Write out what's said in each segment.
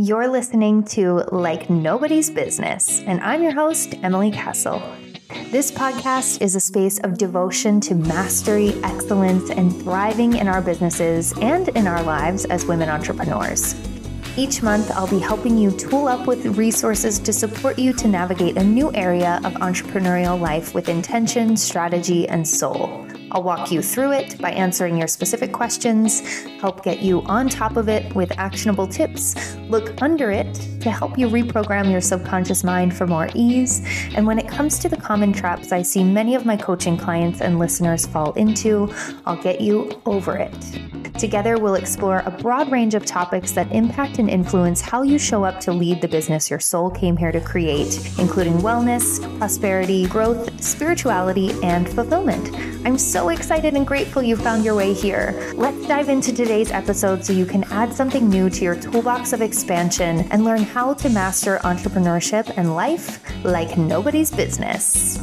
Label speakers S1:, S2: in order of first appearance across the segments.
S1: You're listening to Like Nobody's Business, and I'm your host, Emily Castle. This podcast is a space of devotion to mastery, excellence, and thriving in our businesses and in our lives as women entrepreneurs. Each month, I'll be helping you tool up with resources to support you to navigate a new area of entrepreneurial life with intention, strategy, and soul. I'll walk you through it by answering your specific questions, help get you on top of it with actionable tips, look under it to help you reprogram your subconscious mind for more ease. And when it comes to the common traps I see many of my coaching clients and listeners fall into, I'll get you over it. Together, we'll explore a broad range of topics that impact and influence how you show up to lead the business your soul came here to create, including wellness, prosperity, growth, spirituality, and fulfillment. I'm so excited and grateful you found your way here. Let's dive into today's episode so you can add something new to your toolbox of expansion and learn how to master entrepreneurship and life like nobody's business.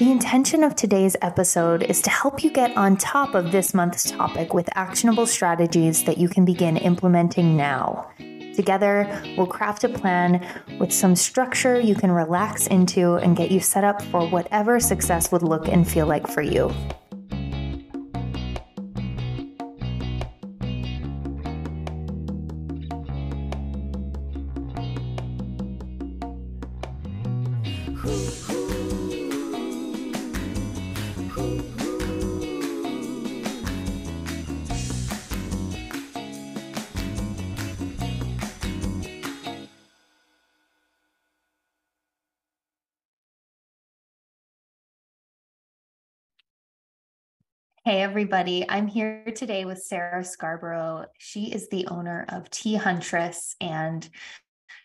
S1: The intention of today's episode is to help you get on top of this month's topic with actionable strategies that you can begin implementing now. Together, we'll craft a plan with some structure you can relax into and get you set up for whatever success would look and feel like for you. Hey, everybody. I'm here today with Sarah Scarborough. She is the owner of Tea Huntress, and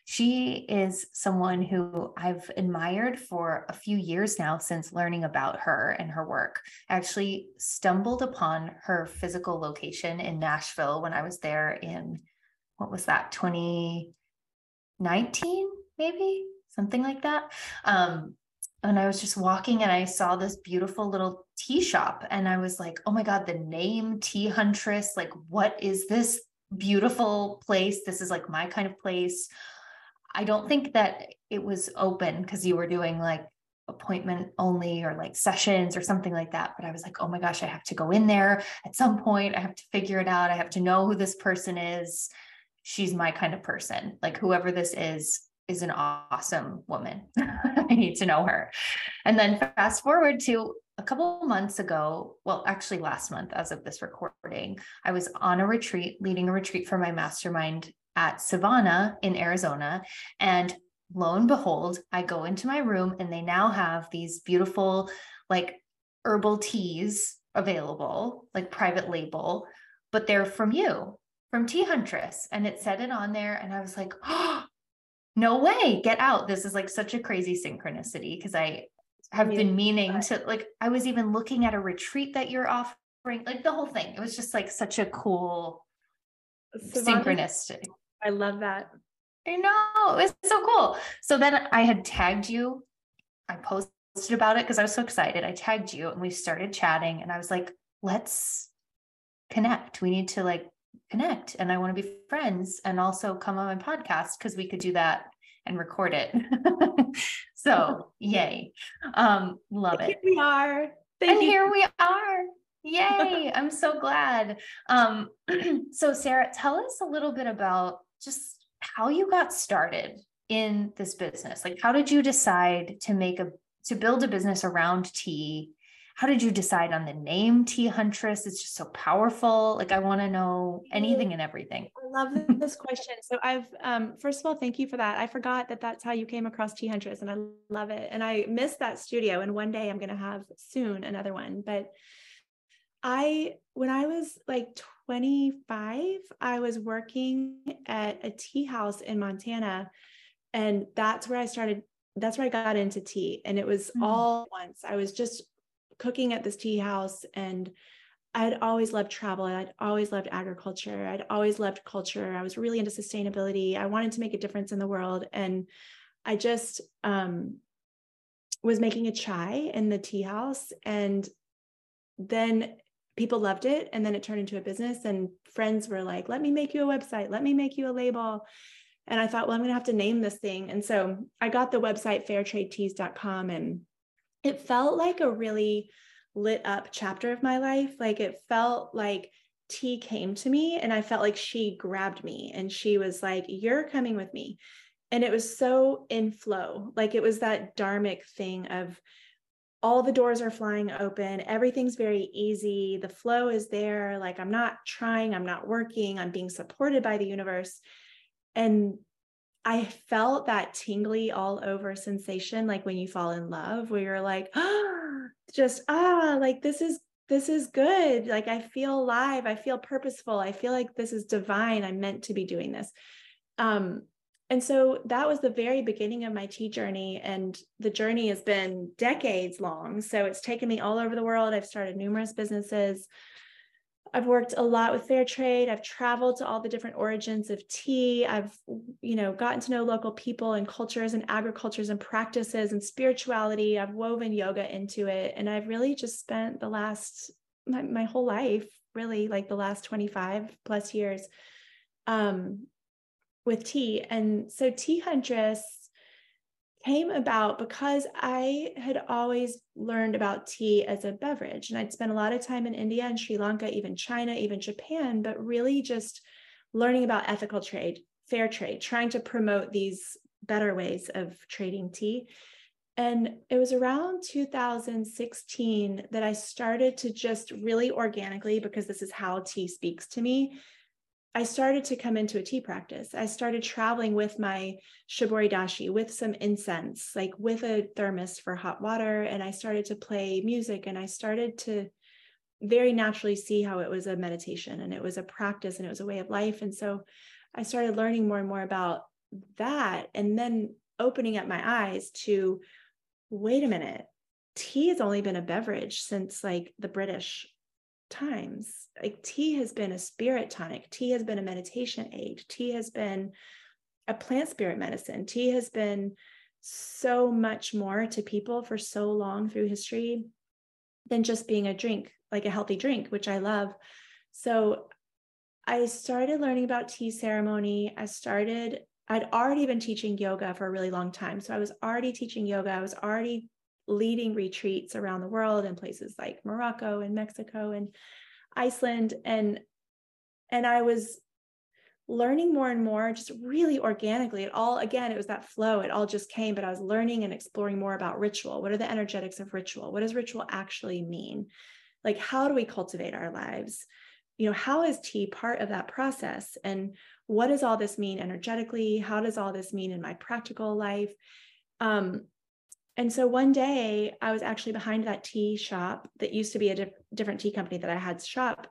S1: she is someone who I've admired for a few years now since learning about her and her work. I actually stumbled upon her physical location in Nashville when I was there in, what was that, 2019, maybe? Something like that. Um, and I was just walking and I saw this beautiful little tea shop and I was like, oh my God, the name Tea Huntress, like, what is this beautiful place? This is like my kind of place. I don't think that it was open because you were doing like appointment only or like sessions or something like that. But I was like, oh my gosh, I have to go in there at some point. I have to figure it out. I have to know who this person is. She's my kind of person. Like, whoever this is, is an awesome woman. I need to know her. And then fast forward to a couple months ago, well, actually last month, as of this recording, I was on a retreat, leading a retreat for my mastermind at Civana in Arizona. And lo and behold, I go into my room and they now have these beautiful, like herbal teas available, like private label, but they're from you, from Tea Huntress. And it said it on there. And I was like, oh, no way, get out. This is like such a crazy synchronicity because I have been meaning to like I was even looking at a retreat that you're offering, like the whole thing. It was just like such a cool Savannah, synchronistic.
S2: I love that.
S1: I know. It's so cool. So then I had tagged you. I posted about it because I was so excited. I tagged you and we started chatting and I was like, let's connect. We need to like connect and I want to be friends and also come on my podcast because we could do that and record it. so yay. Um, love
S2: it. Here we are.
S1: Thank and you. here we are. Yay. I'm so glad. Um, so Sarah, tell us a little bit about just how you got started in this business. Like how did you decide to make a to build a business around tea how did you decide on the name Tea Huntress? It's just so powerful. Like I want to know anything and everything.
S2: I love this question. So I've um, first of all, thank you for that. I forgot that that's how you came across Tea Huntress, and I love it. And I miss that studio. And one day I'm going to have soon another one. But I, when I was like 25, I was working at a tea house in Montana, and that's where I started that's where I got into tea. And it was mm. all once. I was just cooking at this tea house and I'd always loved travel. I'd always loved agriculture. I'd always loved culture. I was really into sustainability. I wanted to make a difference in the world. And I just um, was making a chai in the tea house. And then people loved it. And then it turned into a business. And friends were like, let me make you a website. Let me make you a label. And I thought, well, I'm going to have to name this thing. And so I got the website fairtradeteas.com and it felt like a really lit up chapter of my life. Like it felt like tea came to me and I felt like she grabbed me and she was like, You're coming with me. And it was so in flow. Like it was that dharmic thing of all the doors are flying open. Everything's very easy. The flow is there. Like I'm not trying, I'm not working, I'm being supported by the universe. And I felt that tingly all over sensation, like when you fall in love, where you're like, ah, just ah, like this is this is good. Like I feel alive. I feel purposeful. I feel like this is divine. I'm meant to be doing this. Um, and so that was the very beginning of my tea journey. And the journey has been decades long. So it's taken me all over the world. I've started numerous businesses. I've worked a lot with fair trade. I've traveled to all the different origins of tea. I've, you know, gotten to know local people and cultures and agricultures and practices and spirituality. I've woven yoga into it. And I've really just spent the last, my, my whole life, really like the last 25 plus years, um, with tea. And so Tea Huntress came about because I had always learned about tea as a beverage. And I'd spent a lot of time in India and Sri Lanka, even China, even Japan, but really just learning about ethical trade, fair trade, trying to promote these better ways of trading tea. And it was around 2016 that I started to just really organically, because this is how tea speaks to me, I started to come into a tea practice. I started traveling with my shibori dashi, with some incense, like with a thermos for hot water. And I started to play music and I started to very naturally see how it was a meditation and it was a practice and it was a way of life. And so I started learning more and more about that and then opening up my eyes to wait a minute, tea has only been a beverage since like the British times. Like tea has been a spirit tonic, tea has been a meditation aid, tea has been a plant spirit medicine, tea has been so much more to people for so long through history than just being a drink, like a healthy drink, which I love. So I started learning about tea ceremony. I started, I'd already been teaching yoga for a really long time. So I was already teaching yoga. I was already leading retreats around the world in places like Morocco and Mexico and Iceland. And and I was learning more and more just really organically. It all again it was that flow. It all just came but I was learning and exploring more about ritual. What are the energetics of ritual? What does ritual actually mean? Like how do we cultivate our lives? You know how is tea part of that process? And what does all this mean energetically? How does all this mean in my practical life? Um, and so one day I was actually behind that tea shop that used to be a diff- different tea company that I had shop.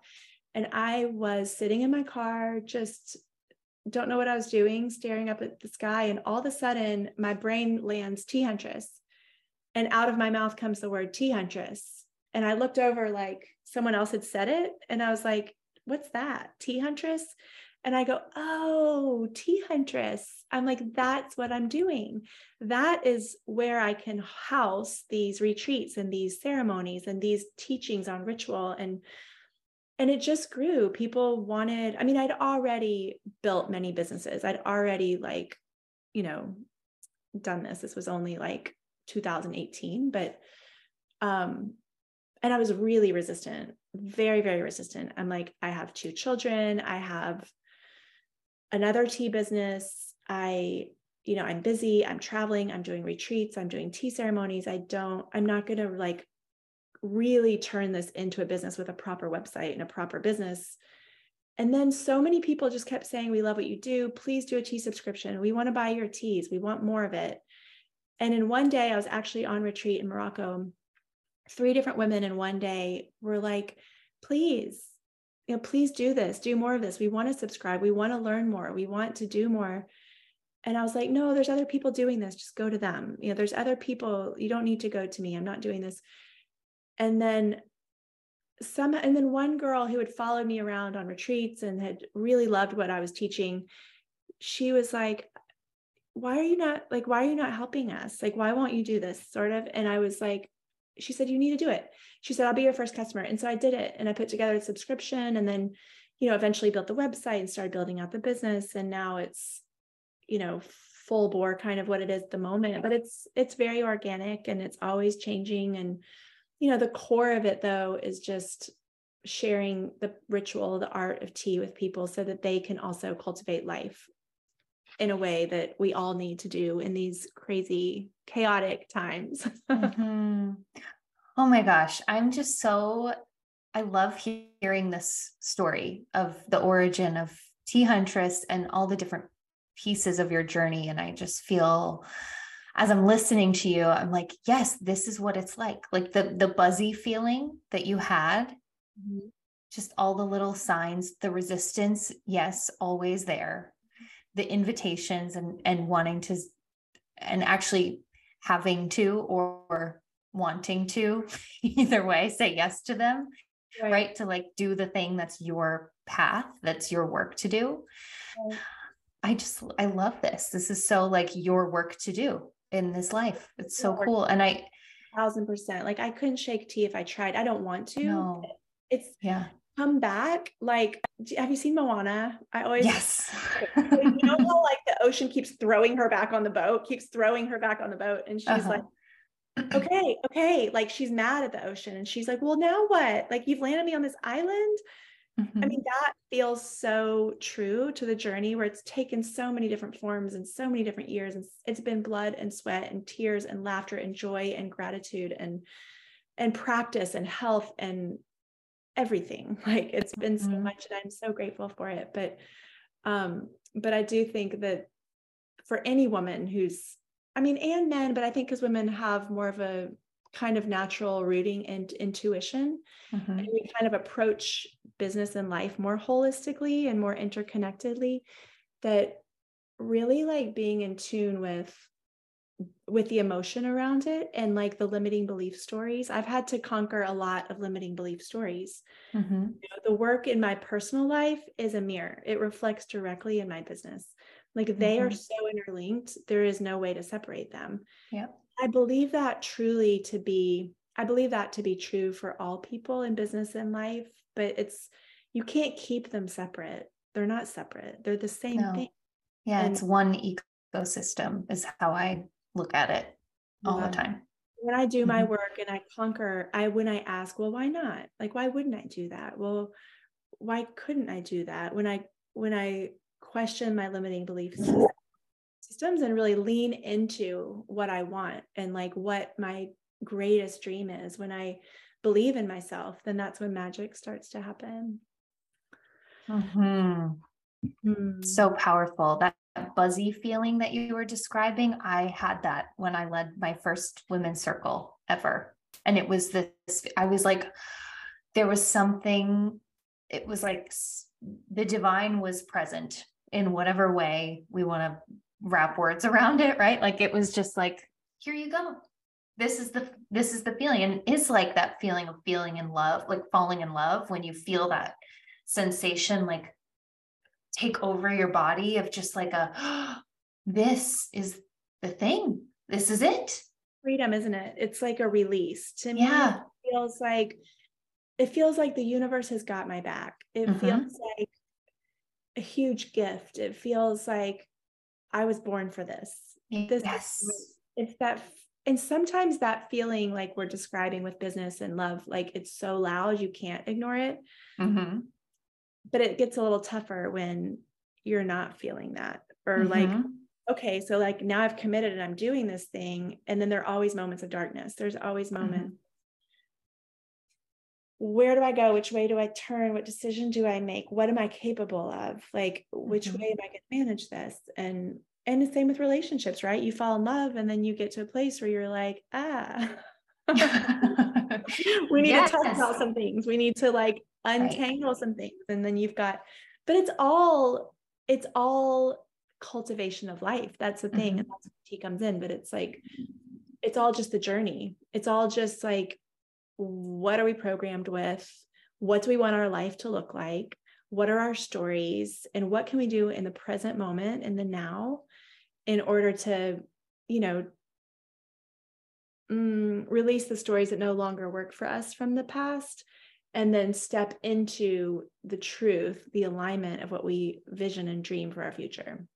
S2: And I was sitting in my car, just don't know what I was doing, staring up at the sky. And all of a sudden, my brain lands tea huntress. And out of my mouth comes the word tea huntress. And I looked over like someone else had said it. And I was like, what's that? Tea huntress? And I go, oh, tea huntress. I'm like, that's what I'm doing. That is where I can house these retreats and these ceremonies and these teachings on ritual. And and it just grew. People wanted, I mean, I'd already built many businesses. I'd already like, you know, done this. This was only like 2018, but um, and I was really resistant, very, very resistant. I'm like, I have two children, I have another tea business. I, you know, I'm busy, I'm traveling, I'm doing retreats, I'm doing tea ceremonies. I don't, I'm not going to like really turn this into a business with a proper website and a proper business. And then so many people just kept saying, We love what you do. Please do a tea subscription. We want to buy your teas. We want more of it. And in one day, I was actually on retreat in Morocco. Three different women in one day were like, Please, you know, please do this, do more of this. We want to subscribe. We want to learn more. We want to do more. And I was like, no, there's other people doing this. Just go to them. You know, there's other people. You don't need to go to me. I'm not doing this. And then some, and then one girl who had followed me around on retreats and had really loved what I was teaching, she was like, why are you not like, why are you not helping us? Like, why won't you do this sort of? And I was like, she said, you need to do it. She said, I'll be your first customer. And so I did it and I put together a subscription and then, you know, eventually built the website and started building out the business. And now it's, you know, full bore kind of what it is at the moment, but it's it's very organic and it's always changing. And, you know, the core of it though is just sharing the ritual, the art of tea with people so that they can also cultivate life in a way that we all need to do in these crazy, chaotic times.
S1: mm-hmm. Oh my gosh. I'm just so, I love hearing this story of the origin of Tea Huntress and all the different pieces of your journey. And I just feel, as I'm listening to you, I'm like, yes, this is what it's like. Like the the buzzy feeling that you had, mm-hmm. just all the little signs, the resistance, yes, always there. The invitations and and wanting to and actually having to or wanting to either way say yes to them right. right, to like do the thing that's your path that's your work to do. Right. i just i love this. This is so like your work to do in this life. It's so cool. And i
S2: thousand percent. Like i couldn't shake tea if i tried. I don't want to
S1: no.
S2: it's
S1: yeah
S2: come back like have you seen moana i always
S1: yes
S2: you know how like the ocean keeps throwing her back on the boat keeps throwing her back on the boat and she's uh-huh. like okay, okay. Like she's mad at the ocean and she's like, well, now what? Like you've landed me on this island. Mm-hmm. I mean, that feels so true to the journey where it's taken so many different forms and so many different years. And it's been blood and sweat and tears and laughter and joy and gratitude and and practice and health and everything. Like it's been so mm-hmm. much and I'm so grateful for it. But um, but I do think that for any woman who's I mean, and men, but I think because women have more of a kind of natural rooting and intuition, mm-hmm. and we kind of approach business and life more holistically and more interconnectedly, that really like being in tune with with the emotion around it and like the limiting belief stories i've had to conquer a lot of limiting belief stories mm-hmm. you know, the work in my personal life is a mirror it reflects directly in my business like they mm-hmm. are so interlinked, there is no way to separate them.
S1: Yeah.
S2: I believe that truly to be, I believe that to be true for all people in business and life, but it's, you can't keep them separate. They're not separate, they're the same no. thing.
S1: Yeah, and, it's one ecosystem, is how I look at it all yeah. the time.
S2: When I do my mm-hmm. work and I conquer, I when I ask, well, why not? Like, why wouldn't I do that? Well, why couldn't I do that? When I when I question my limiting beliefs systems and really lean into what I want and like what my greatest dream is when I believe in myself, then that's when magic starts to happen.
S1: Mm-hmm. Mm-hmm. So powerful. That buzzy feeling that you were describing, I had that when I led my first women's circle ever. And it was this, I was like, there was something, it was like the divine was present in whatever way we want to wrap words around it, right? Like it was just like, here you go. This is the this is the feeling. And it's like that feeling of feeling in love, like falling in love when you feel that sensation like take over your body of just like a oh, this is the thing. This is it.
S2: Freedom, isn't it? It's like a release. To me,
S1: yeah.
S2: it feels like it feels like the universe has got my back. It mm-hmm. feels like a huge gift. It feels like I was born for this.
S1: This yes.
S2: it's that and sometimes that feeling like we're describing with business and love, like it's so loud you can't ignore it. Mm-hmm. But it gets a little tougher when you're not feeling that, or mm-hmm. like, okay, so like now I've committed and I'm doing this thing, and then there are always moments of darkness. There's always mm-hmm. moments where do I go? Which way do I turn? What decision do I make? What am I capable of? Like, which mm-hmm. way am I going to manage this? And and the same with relationships, right? You fall in love and then you get to a place where you're like, ah, we need yes. to talk about some things. We need to like untangle right. some things. And then you've got, but it's all, it's all cultivation of life. That's the thing. Mm-hmm. And that's where tea comes in. But it's like, it's all just the journey. It's all just like what are we programmed with? What do we want our life to look like? What are our stories? And what can we do in the present moment, in the now, in order to, you know, mm, release the stories that no longer work for us from the past and then step into the truth, the alignment of what we vision and dream for our future.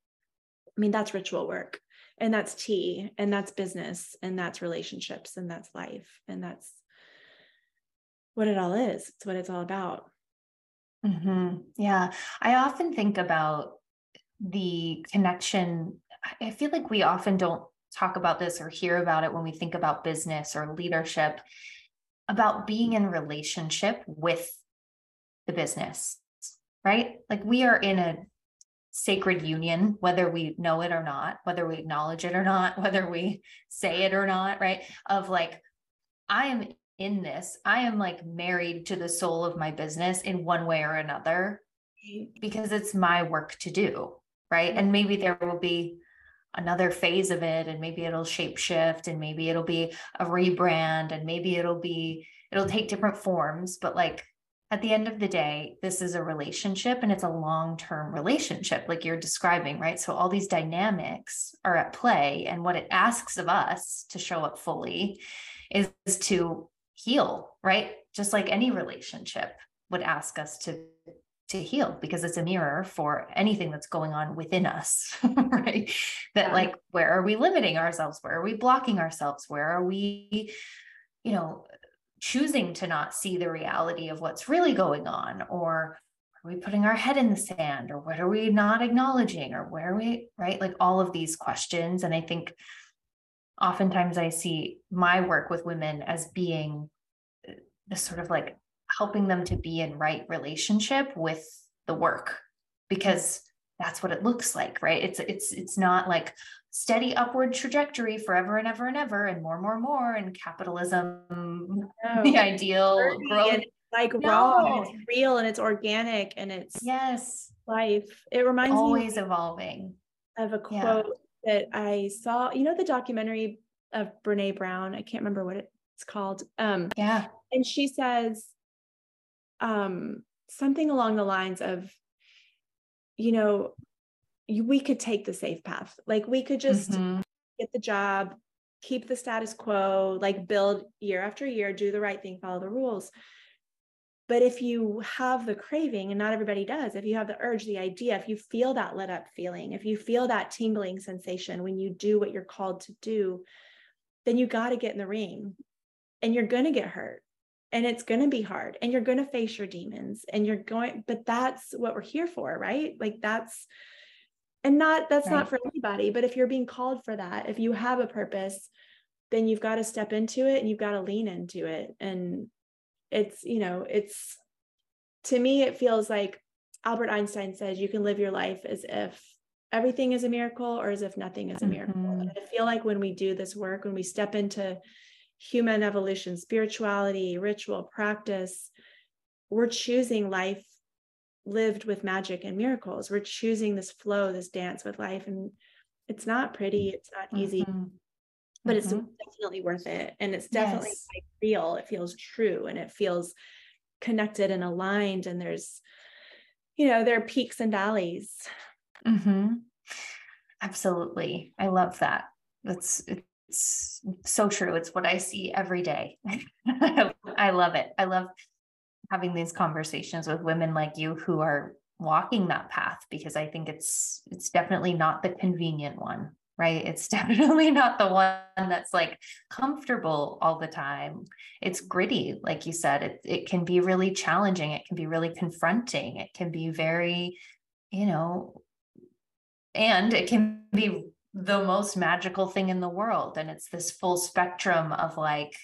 S2: I mean, that's ritual work and that's tea and that's business and that's relationships and that's life and that's what it all is. It's what it's all about.
S1: Mm-hmm. Yeah. I often think about the connection. I feel like we often don't talk about this or hear about it when we think about business or leadership, about being in relationship with the business, right? Like we are in a sacred union, whether we know it or not, whether we acknowledge it or not, whether we say it or not, right? Of like, I am in this, I am like married to the soul of my business in one way or another mm-hmm. because it's my work to do, right? Mm-hmm. And maybe there will be another phase of it and maybe it'll shape shift and maybe it'll be a rebrand and maybe it'll be it'll take different forms but like at the end of the day, this is a relationship and it's a long term relationship, like you're describing, right? So, all these dynamics are at play. And what it asks of us to show up fully is, to heal, right? Just like any relationship would ask us to to heal because it's a mirror for anything that's going on within us right? That yeah. like where are we limiting ourselves? Where are we blocking ourselves? Where are we you know choosing to not see the reality of what's really going on? Or are we putting our head in the sand? Or what are we not acknowledging? Or where are we right? Like all of these questions. And i think oftentimes i see my work with women as being uh, the sort of like helping them to be in right relationship with the work because that's what it looks like right? It's it's it's not like steady upward trajectory forever and ever and ever and more more more and capitalism no. the ideal growth.
S2: like no. raw and it's real and it's organic and it's
S1: yes.
S2: life. It reminds me always
S1: evolving.
S2: of a quote yeah. that i saw you know the documentary of brene brown? I can't remember what it's called. Um
S1: yeah.
S2: and she says um something along the lines of you know we could take the safe path. Like we could just mm-hmm. get the job, keep the status quo, like build year after year, do the right thing, follow the rules. But if you have the craving, and not everybody does, if you have the urge, the idea, if you feel that let up feeling, if you feel that tingling sensation when you do what you're called to do, then you got to get in the ring and you're going to get hurt and it's going to be hard and you're going to face your demons and you're going, but that's what we're here for, right? Like that's and not that's right. not for anybody but if you're being called for that if you have a purpose then you've got to step into it and you've got to lean into it and it's you know it's to me it feels like albert einstein says you can live your life as if everything is a miracle or as if nothing is a miracle mm-hmm. and i feel like when we do this work when we step into human evolution spirituality ritual practice we're choosing life lived with magic and miracles. We're choosing this flow, this dance with life. And it's not pretty, it's not easy, mm-hmm. but mm-hmm. it's definitely worth it. And it's definitely yes. like real. It feels true and it feels connected and aligned. And there's, you know, there are peaks and valleys.
S1: Mm-hmm. Absolutely. I love that. That's so true. It's what I see every day. I love it. I love having these conversations with women like you who are walking that path because I think it's it's definitely not the convenient one, right? It's definitely not the one that's like comfortable all the time. It's gritty, like you said. It it can be really challenging. It can be really confronting. It can be very, you know, and it can be the most magical thing in the world. And it's this full spectrum of like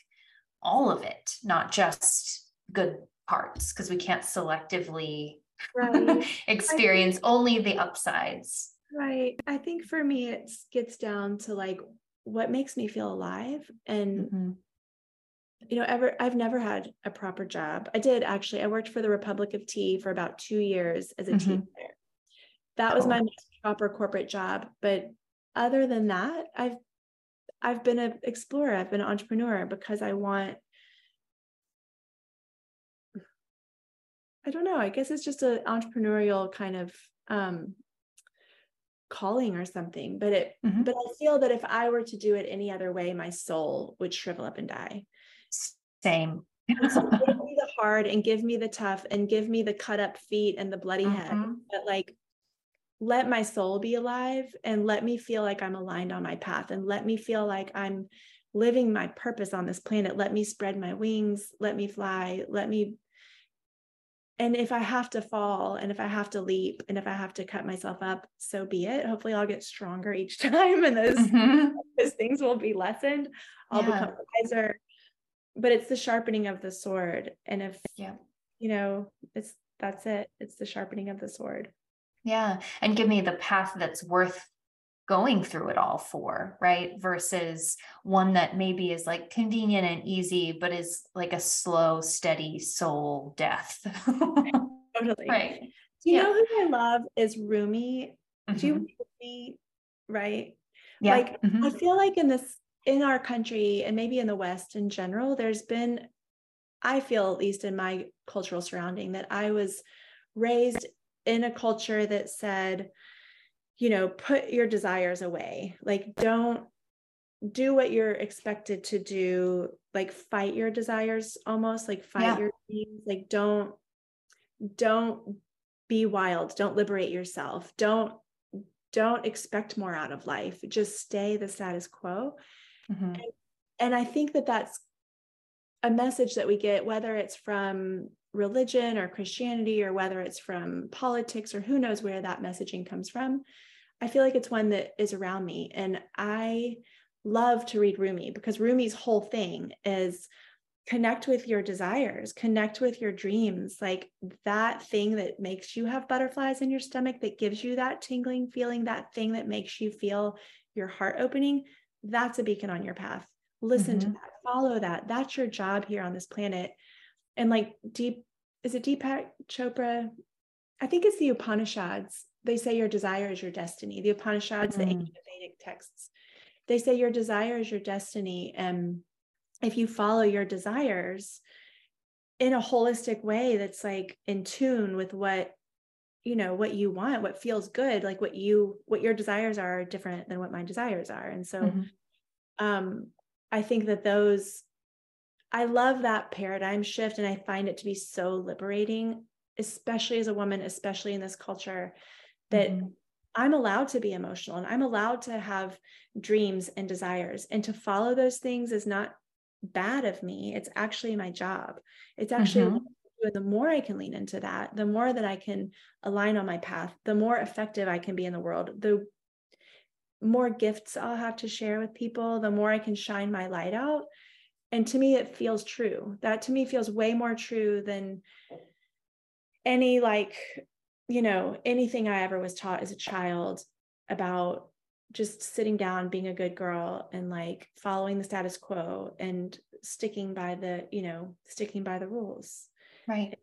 S1: all of it, not just good parts because we can't selectively right. experience think, only the upsides.
S2: Right. I think for me, it gets down to like what makes me feel alive. And, mm-hmm. you know, ever, I've never had a proper job. I did actually, I worked for the Republic of Tea for about two years as a mm-hmm. team player. That was my proper corporate job. But other than that, I've I've been an explorer, I've been an entrepreneur because I want I don't know. I guess it's just an entrepreneurial kind of um, calling or something. But it, mm-hmm. but I feel that if I were to do it any other way, my soul would shrivel up and die.
S1: Same.
S2: so give me the hard and give me the tough and give me the cut up feet and the bloody mm-hmm. head. But like let my soul be alive and let me feel like I'm aligned on my path and let me feel like I'm living my purpose on this planet. Let me spread my wings, let me fly, let me. And if I have to fall and if I have to leap and if I have to cut myself up, so be it. Hopefully, I'll get stronger each time and those, mm-hmm. those things will be lessened. I'll yeah. become wiser. But it's the sharpening of the sword. And if, yeah. you know, it's that's it, it's the sharpening of the sword.
S1: Yeah. And give me the path that's worth going through it all for, right? Versus one that maybe is like convenient and easy, but is like a slow, steady soul death.
S2: totally. Right. Do you yeah. know who I love is Rumi? Mm-hmm. Do you Rumi, right? Yeah. Like mm-hmm. I feel like in this in our country and maybe in the West in general, there's been, I feel at least in my cultural surrounding, that I was raised in a culture that said, you know, put your desires away. Like, don't do what you're expected to do. Like, fight your desires almost, like, fight yeah. your dreams. Like, don't, don't be wild. Don't liberate yourself. Don't, don't expect more out of life. Just stay the status quo. Mm-hmm. And, and I think that that's a message that we get, whether it's from religion or Christianity or whether it's from politics or who knows where that messaging comes from. I feel like it's one that is around me. And I love to read Rumi because Rumi's whole thing is connect with your desires, connect with your dreams, like that thing that makes you have butterflies in your stomach, that gives you that tingling feeling, that thing that makes you feel your heart opening. That's a beacon on your path. Listen mm-hmm. to that, follow that. That's your job here on this planet and like deep is it Deepak Chopra? I think it's the Upanishads. They say your desire is your destiny. The Upanishads, mm. the ancient Vedic texts, they say your desire is your destiny. And if you follow your desires in a holistic way that's like in tune with what you know what you want what feels good like what you what your desires are different than what my desires are and so mm-hmm. um i think that those I love that paradigm shift and I find it to be so liberating, especially as a woman, especially in this culture, that mm-hmm. I'm allowed to be emotional and I'm allowed to have dreams and desires. And to follow those things is not bad of me. It's actually my job. It's actually mm-hmm. the more I can lean into that, the more that I can align on my path, the more effective I can be in the world, the more gifts I'll have to share with people, the more I can shine my light out and to me it feels true. That to me feels way more true than any like you know anything i ever was taught as a child about just sitting down being a good girl and like following the status quo and sticking by the you know sticking by the rules.
S1: Right. It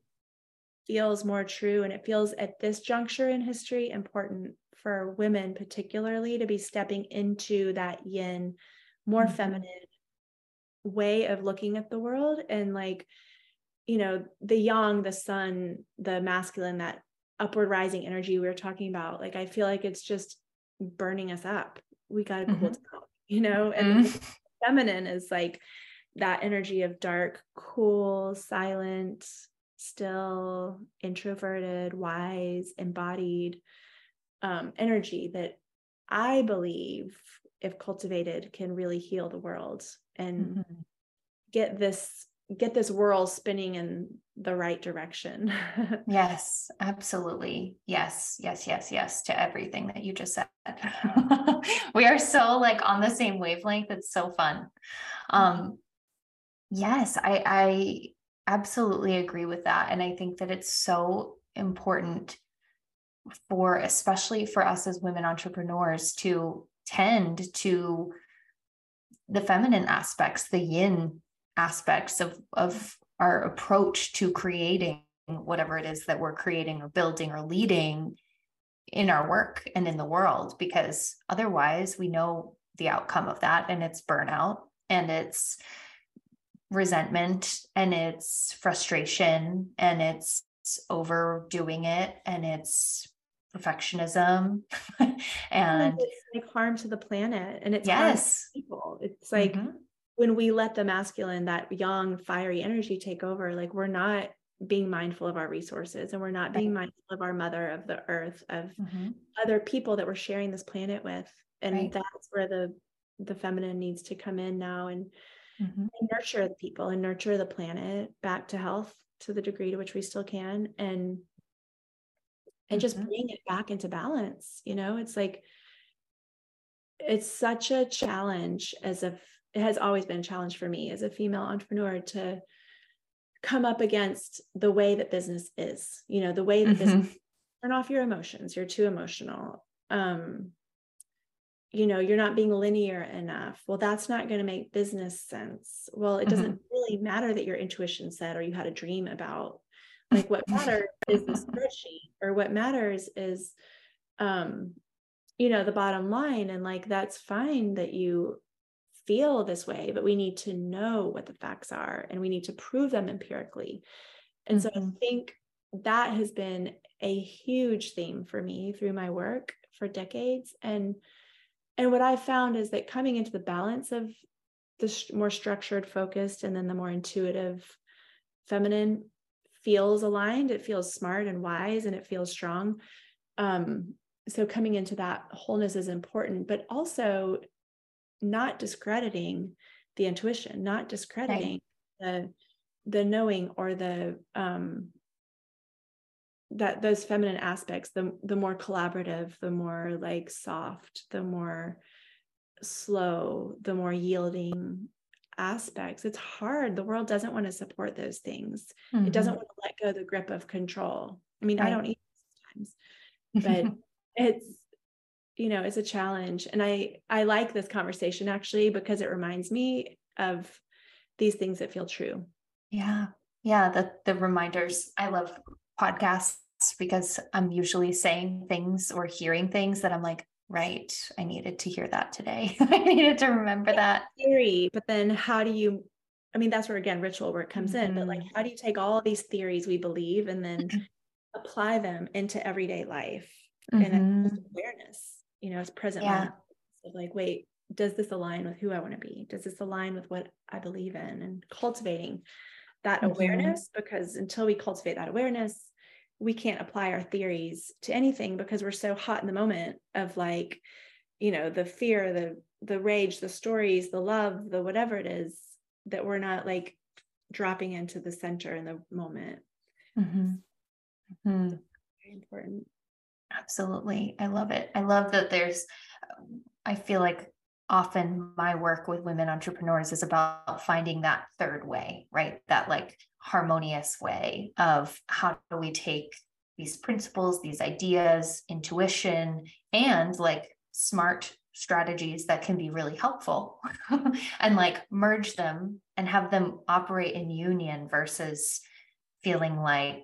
S2: feels more true and it feels at this juncture in history important for women particularly to be stepping into that yin more mm-hmm. feminine way of looking at the world and like you know the yang the sun the masculine that upward rising energy we were talking about like i feel like it's just burning us up we got to cool mm-hmm. down you know and mm-hmm. feminine is like that energy of dark cool silent still introverted wise embodied um, energy that i believe if cultivated can really heal the world and mm-hmm. get this get this whirl spinning in the right direction.
S1: yes, absolutely. Yes, yes, yes, yes to everything that you just said. we are so like on the same wavelength. It's so fun. Um yes, I I absolutely agree with that and I think that it's so important for especially for us as women entrepreneurs to tend to the feminine aspects, the yin aspects of, of our approach to creating whatever it is that we're creating or building or leading in our work and in the world, because otherwise we know the outcome of that and it's burnout and it's resentment and it's frustration and it's overdoing it and it's perfectionism. And
S2: it's like harm to the planet and it's yes it's like mm-hmm. when we let the masculine that yang fiery energy take over like we're not being mindful of our resources and we're not being right. mindful of our mother of the earth of mm-hmm. other people that we're sharing this planet with and right. that's where the the feminine needs to come in now and, mm-hmm. and nurture the people and nurture the planet back to health to the degree to which we still can and and just mm-hmm. bring it back into balance you know it's like it's such a challenge as a it has always been a challenge for me as a female entrepreneur to come up against the way that business is you know the way that mm-hmm. business turn off your emotions you're too emotional um you know you're not being linear enough well that's not going to make business sense well it doesn't mm-hmm. really matter that your intuition said or you had a dream about like what matters is the spreadsheet or what matters is um you know the bottom line and like that's fine that you feel this way, but we need to know what the facts are and we need to prove them empirically. And mm-hmm. so I mm-hmm. think that has been a huge theme for me through my work for decades. And and what I found is that coming into the balance of the more structured, focused, and then the more intuitive, feminine feels aligned. It feels smart and wise, and it feels strong. Um, so coming into that wholeness is important, but also not discrediting the intuition, not discrediting right. the the knowing or the um that those feminine aspects the the more collaborative the more like soft the more slow the more yielding aspects it's hard the world doesn't want to support those things mm-hmm. it doesn't want to let go the grip of control i mean right. i don't eat sometimes but it's you know it's a challenge. And i i like this conversation actually because it reminds me of these things that feel true.
S1: Yeah. Yeah the the reminders. I love podcasts because i'm usually saying things or hearing things that i'm like right i needed to hear that today. I needed to remember that.
S2: theory but then how do you i mean that's where again ritual work comes mm-hmm. in but like mm-hmm. how do you take all these theories we believe and then apply them into everyday life mm-hmm. and awareness you know, as present yeah. of like, wait, does this align with who I want to be? Does this align with what I believe in? And cultivating that mm-hmm. awareness, because until we cultivate that awareness, we can't apply our theories to anything because we're so hot in the moment of like, you know, the fear, the the rage, the stories, the love, the whatever it is that we're not like dropping into the center in the moment. Mm-hmm.
S1: Mm-hmm. Very important. Absolutely. I love it. I love that there's, um, I feel like often my work with women entrepreneurs is about finding that third way, right? That like harmonious way of how do we take these principles, these ideas, intuition, and like smart strategies that can be really helpful and like merge them and have them operate in union versus feeling like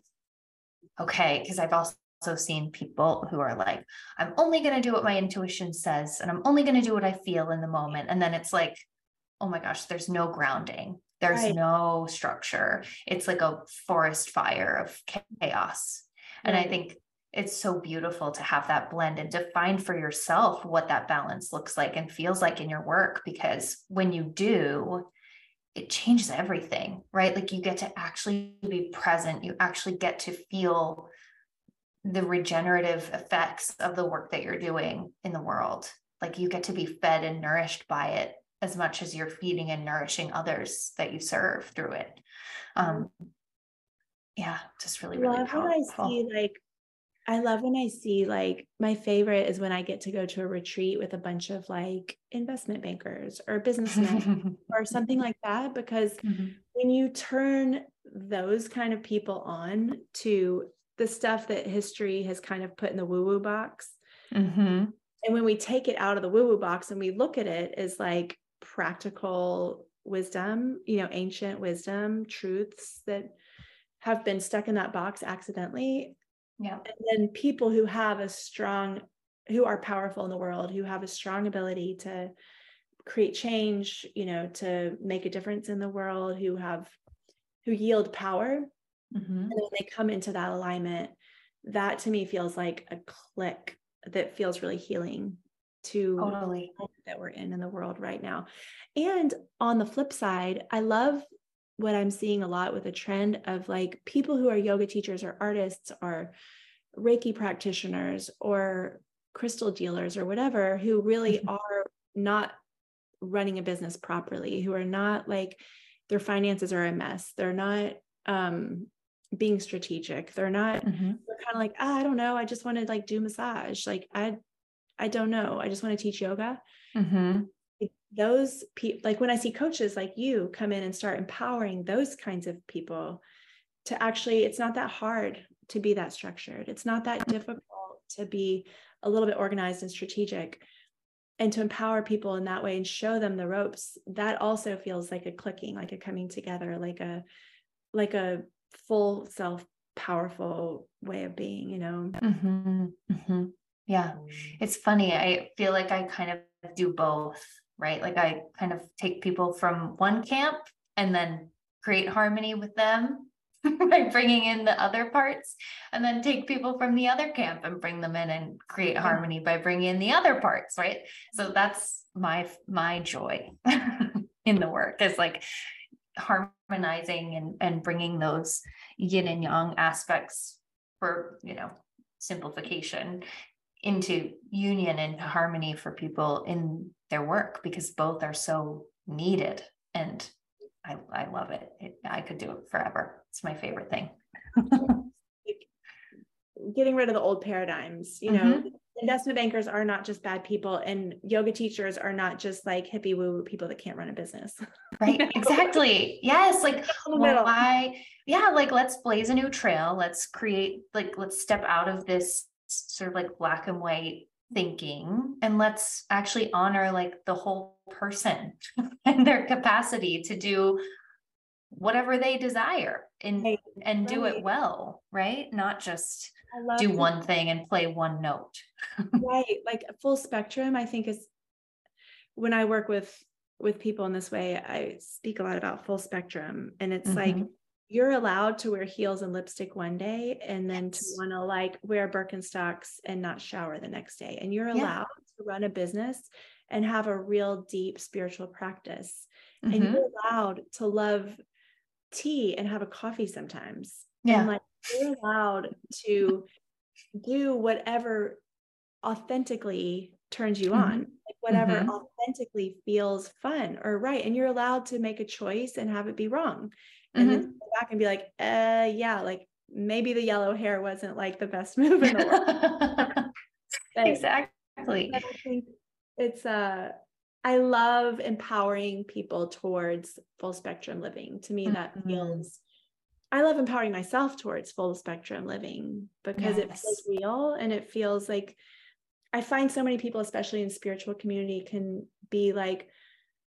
S1: okay because i've also also seen people who are like, I'm only going to do what my intuition says, and I'm only going to do what I feel in the moment. And then it's like, oh my gosh, there's no grounding, there's right. no structure. It's like a forest fire of chaos. And I think it's so beautiful to have that blend and to find for yourself what that balance looks like and feels like in your work. Because when you do, it changes everything, right? Like you get to actually be present, you actually get to feel the regenerative effects of the work that you're doing in the world. Like you get to be fed and nourished by it as much as you're feeding and nourishing others that you serve through it. Um, yeah, just really, really
S2: love
S1: powerful.
S2: I see like, I love when I see like my favorite is when I get to go to a retreat with a bunch of like investment bankers or businessmen or something like that. Because mm-hmm. when you turn those kind of people on to the stuff that history has kind of put in the woo woo box. Mm-hmm. And when we take it out of the woo woo box and we look at it as like practical wisdom, you know, ancient wisdom, truths that have been stuck in that box accidentally.
S1: Yeah.
S2: And then people who have a strong, who are powerful in the world, who have a strong ability to create change, you know, to make a difference in the world, who have, who yield power Mm-hmm. And when they come into that alignment, that to me feels like a click that feels really healing to
S1: totally.
S2: that we're in in the world right now. And on the flip side, I love what I'm seeing a lot with a trend of like people who are yoga teachers or artists or Reiki practitioners or crystal dealers or whatever who really mm-hmm. are not running a business properly, who are not like their finances are a mess. They're not um being strategic. They're not mm-hmm. they're kind of like, oh, I don't know. I just want to like do massage. Like I I don't know. I just want to teach yoga. Mm-hmm. Those people, like when I see coaches like you come in and start empowering those kinds of people to actually, it's not that hard to be that structured. It's not that difficult to be a little bit organized and strategic and to empower people in that way and show them the ropes that also feels like a clicking like a coming together like a like a full self powerful way of being you know? Mm-hmm.
S1: Mm-hmm. yeah. It's funny i feel like i kind of do both right? Like i kind of take people from one camp and then create harmony with them by bringing in the other parts and then take people from the other camp and bring them in and create harmony by bringing in the other parts right? So that's my my joy in the work is like harmonizing and and bringing those yin and yang aspects for you know simplification into union and harmony for people in their work because both are so needed and I, I love it. it. I could do it forever. It's my favorite thing.
S2: Getting rid of the old paradigms, you know, mm-hmm. Investment bankers are not just bad people and yoga teachers are not just like hippie woo woo people that can't run a business.
S1: Right. exactly. Yes. Like why, yeah, like let's blaze a new trail. Let's create, like, let's step out of this sort of like black and white thinking and let's actually honor like the whole person and their capacity to do whatever they desire and right. and do right. it well right not just do one thing and play one note
S2: right like full spectrum i think is when i work with with people in this way i speak a lot about full spectrum and it's mm-hmm. like you're allowed to wear heels and lipstick one day and then yes. to want to like wear Birkenstocks and not shower the next day. And you're allowed yeah. to run a business and have a real deep spiritual practice. Mm-hmm. And you're allowed to love tea and have a coffee sometimes. Yeah. And like you're allowed to do whatever authentically turns you mm-hmm. on, like whatever mm-hmm. authentically feels fun or right. And you're allowed to make a choice and have it be wrong and mm-hmm. then go back and be like, uh, yeah, like maybe the yellow hair wasn't like the best move in the world.
S1: exactly.
S2: I think it's uh I love empowering people towards full spectrum living. To me, that mm-hmm. feels I love empowering myself towards full spectrum living because yes. it feels real and it feels like I find so many people, especially in spiritual community, can be like,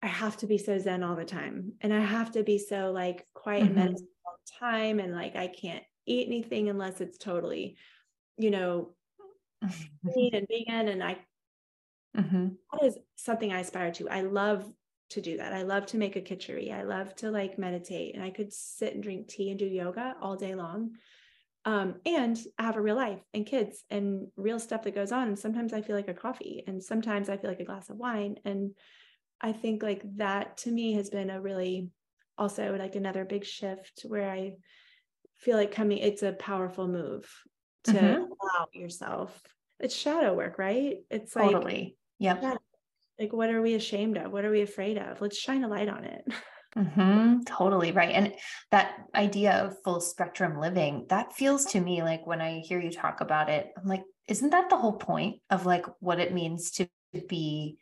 S2: I have to be so zen all the time. And I have to be so like quiet mm-hmm. and meditative all the time. And like I can't eat anything unless it's totally, you know, clean and vegan. And I mm-hmm. that is something I aspire to. I love to do that. I love to make a khichdi. I love to like meditate. And I could sit and drink tea and do yoga all day long. Um, and I have a real life and kids and real stuff that goes on. And sometimes I feel like a coffee and sometimes I feel like a glass of wine. And I think like that to me has been a really also like another big shift where I feel like coming, it's a powerful move to mm-hmm. allow yourself. It's shadow work, right? It's
S1: totally.
S2: like, yeah. Like, what are we ashamed of? What are we afraid of? Let's shine a light on it.
S1: Mm-hmm, totally right. And that idea of full spectrum living, that feels to me like when I hear you talk about it, I'm like, isn't that the whole point of like what it means to be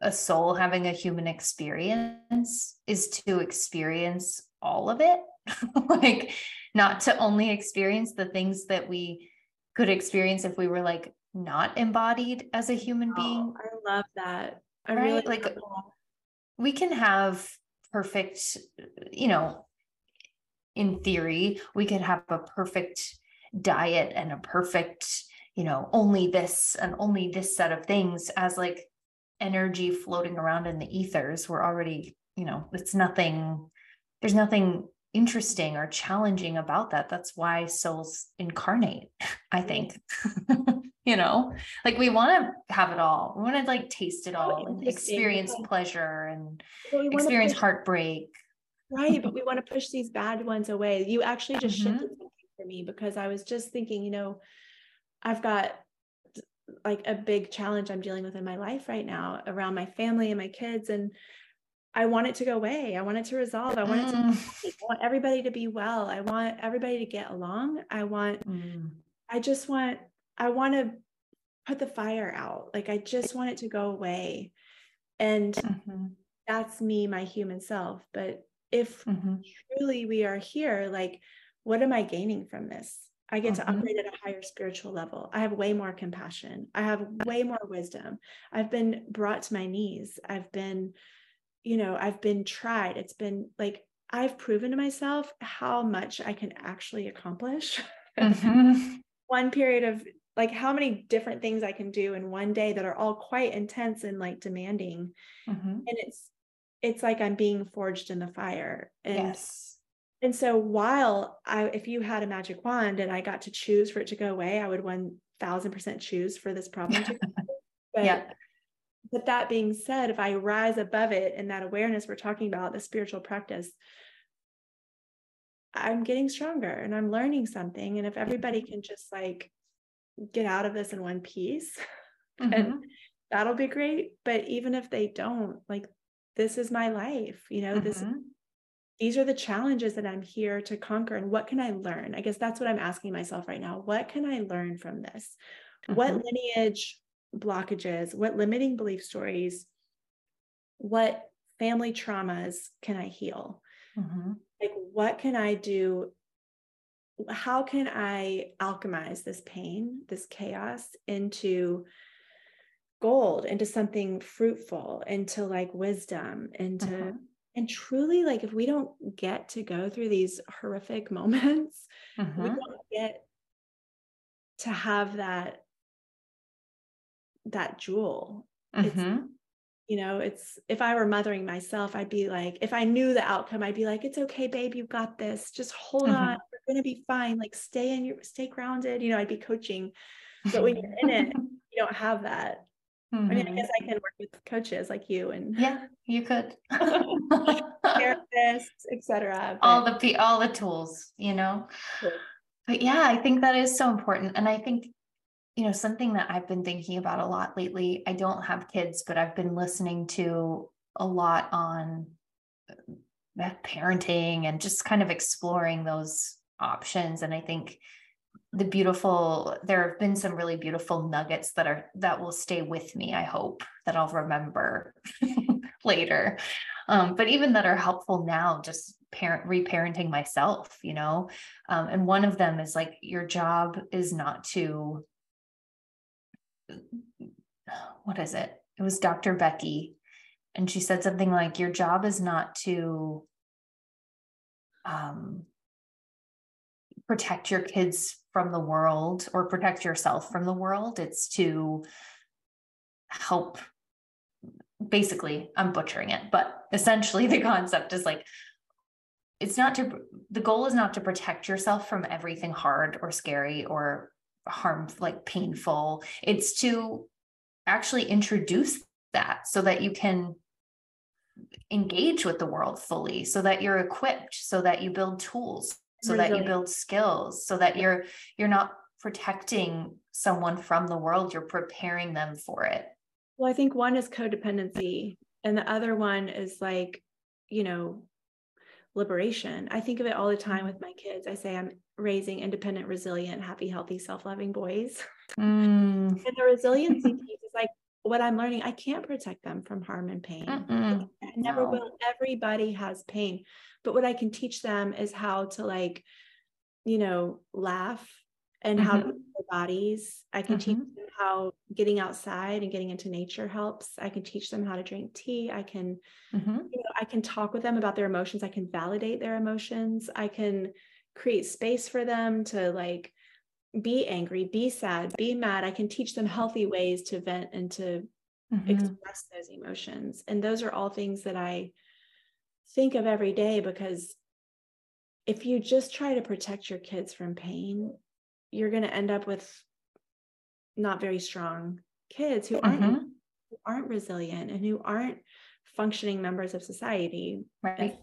S1: a soul having a human experience is to experience all of it like not to only experience the things that we could experience if we were like not embodied as a human being.
S2: Oh, i love that. I
S1: right? really like we can have perfect you know in theory we could have a perfect diet and a perfect you know only this and only this set of things as like energy floating around in the ethers. We're already you know it's nothing there's nothing interesting or challenging about that. That's why souls incarnate i think you know like we want to have it all we want to like taste it all and experience pleasure and experience heartbreak
S2: right. But we want to push these bad ones away. You actually just mm-hmm. shifted something for me because I was just thinking, you know, I've got like a big challenge I'm dealing with in my life right now around my family and my kids. And I want it to go away. I want it to resolve. I want it to, mm. I want everybody to be well. I want everybody to get along. I want, mm. I just want, I want to put the fire out. Like I just want it to go away. And mm-hmm. that's me, my human self. But if mm-hmm. truly we are here, like, what am I gaining from this? I get mm-hmm. to operate at a higher spiritual level. I have way more compassion. I have way more wisdom. I've been brought to my knees. I've been, you know, I've been tried. It's been like I've proven to myself how much I can actually accomplish. Mm-hmm. one period of like how many different things I can do in one day that are all quite intense and like demanding. Mm-hmm. And it's it's like I'm being forged in the fire. And yes. And so while I if you had a magic wand and I got to choose for it to go away, I would one thousand percent choose for this problem to go but, yeah. But that being said, if I rise above it and that awareness we're talking about, the spiritual practice, I'm getting stronger and I'm learning something. And if everybody can just like get out of this in one piece, mm-hmm. and that'll be great. But even if they don't, like this is my life, you know, mm-hmm. this these are the challenges that I'm here to conquer. And what can I learn? I guess that's what I'm asking myself right now. What can I learn from this? Mm-hmm. What lineage blockages, what limiting belief stories, what family traumas can I heal? Mm-hmm. Like, what can I do how can I alchemize this pain, this chaos into gold, into something fruitful, into like wisdom, into uh-huh. and truly like if we don't get to go through these horrific moments, uh-huh. we don't get to have that that jewel. Uh-huh you know it's if i were mothering myself i'd be like if i knew the outcome i'd be like it's okay babe you've got this. Just hold mm-hmm. on we're going to be fine. Like stay in your stay grounded. You know i'd be coaching. But when you're in it you don't have that. Mm-hmm. i mean i mm-hmm. guess i can work with coaches like you and
S1: yeah you could.
S2: Therapists etc
S1: all the all the tools you know? But yeah i think that is so important and i think you know, something that I've been thinking about a lot lately. I don't have kids, but I've been listening to a lot on uh, parenting and just kind of exploring those options. And I think the beautiful there have been some really beautiful nuggets that are that will stay with me i hope that i'll remember later um, but even that are helpful now just parent reparenting myself you know um, and one of them is like your job is not to what is it? It was Dr. Becky. And she said something like, Your job is not to um, protect your kids from the world or protect yourself from the world. It's to help. Basically, I'm butchering it, but essentially, the concept is like, it's not to, the goal is not to protect yourself from everything hard or scary or harm like painful. It's to actually introduce that so that you can engage with the world fully so that you're equipped so that you build tools so that you build skills so that you're you're not protecting someone from the world you're preparing them for it.
S2: Well i think one is codependency and the other one is like you know liberation. I think of it all the time mm. with my kids. I say i'm raising independent, resilient, happy, healthy, self loving boys. Mm. and the resiliency piece is like what I'm learning. I can't protect them from harm and pain. Mm-mm. I never no. will. Everybody has pain. But what I can teach them is how to, like, you know, laugh and mm-hmm. how to move their bodies. I can mm-hmm. teach them how getting outside and getting into nature helps. I can teach them how to drink tea. I can, mm-hmm. you know, I can talk with them about their emotions. I can validate their emotions. I can create space for them to like be angry, be sad, be mad. I can teach them healthy ways to vent and to mm-hmm. express those emotions. And those are all things that I think of every day because if you just try to protect your kids from pain, you're going to end up with not very strong kids who aren't mm-hmm. who aren't resilient and who aren't functioning members of society.
S1: Right.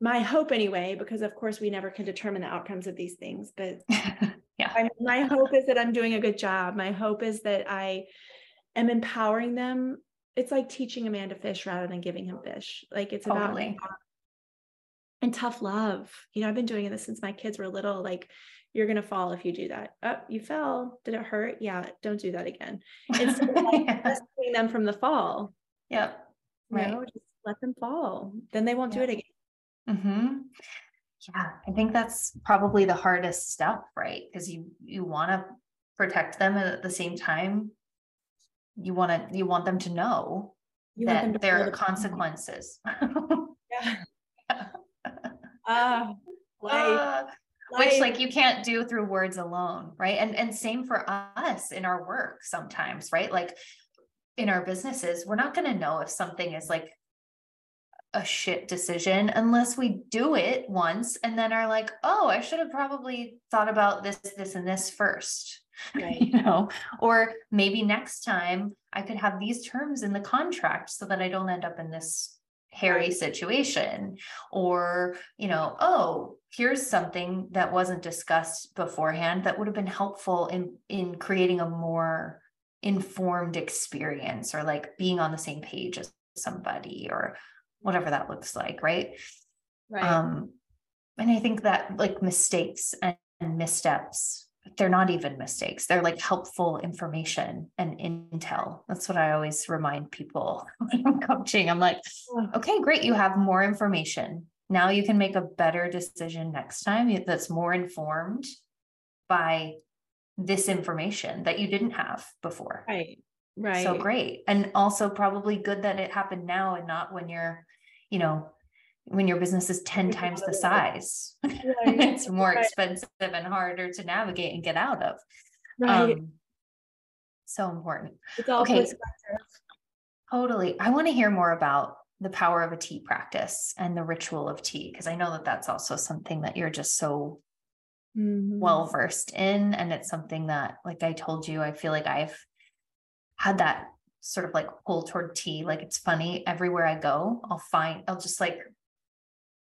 S2: My hope anyway, because of course we never can determine the outcomes of these things, but
S1: yeah.
S2: I, my hope is that I'm doing a good job. My hope is that I am empowering them. It's like teaching a man to fish rather than giving him fish. Like it's totally. about uh, and tough love. You know, I've been doing this since my kids were little. Like, you're gonna fall if you do that. Oh, you fell. Did it hurt? Yeah, don't do that again. Instead of like rescuing them from the fall.
S1: Yep.
S2: Right. You know, just let them fall. Then they won't do it again.
S1: Mm-hmm. Yeah, I think that's probably the hardest step, right? Because you you want to protect them and at the same time. You want to you want them to know you that there are consequences.
S2: yeah. uh. Uh,
S1: which like you can't do through words alone right and and same for us in our work sometimes right like in our businesses we're not going to know if something is like a shit decision unless we do it once and then are like, oh, I should have probably thought about this, this, and this first. Right. you know, or maybe next time I could have these terms in the contract so that I don't end up in this hairy right. situation. Or, you know, oh, here's something that wasn't discussed beforehand that would have been helpful in in creating a more informed experience or like being on the same page as somebody or whatever that looks like right? Right. Um and i think that like mistakes and, and missteps they're not even mistakes. They're like helpful information and intel. That's what i always remind people when i'm coaching. I'm like okay great you have more information. Now you can make a better decision next time that's more informed by this information that you didn't have before.
S2: Right. Right.
S1: so great. And also probably good that it happened now and not when you're you know when your business is 10 times the size right. it's more right. expensive and harder to navigate and get out of right. Um, so important
S2: it's all okay
S1: totally i want to hear more about the power of a tea practice and the ritual of tea because i know that that's also something that you're just so mm-hmm. well versed in and it's something that like i told you i feel like i've had that sort of like pull toward tea. Like it's funny, everywhere I go, I'll find, I'll just like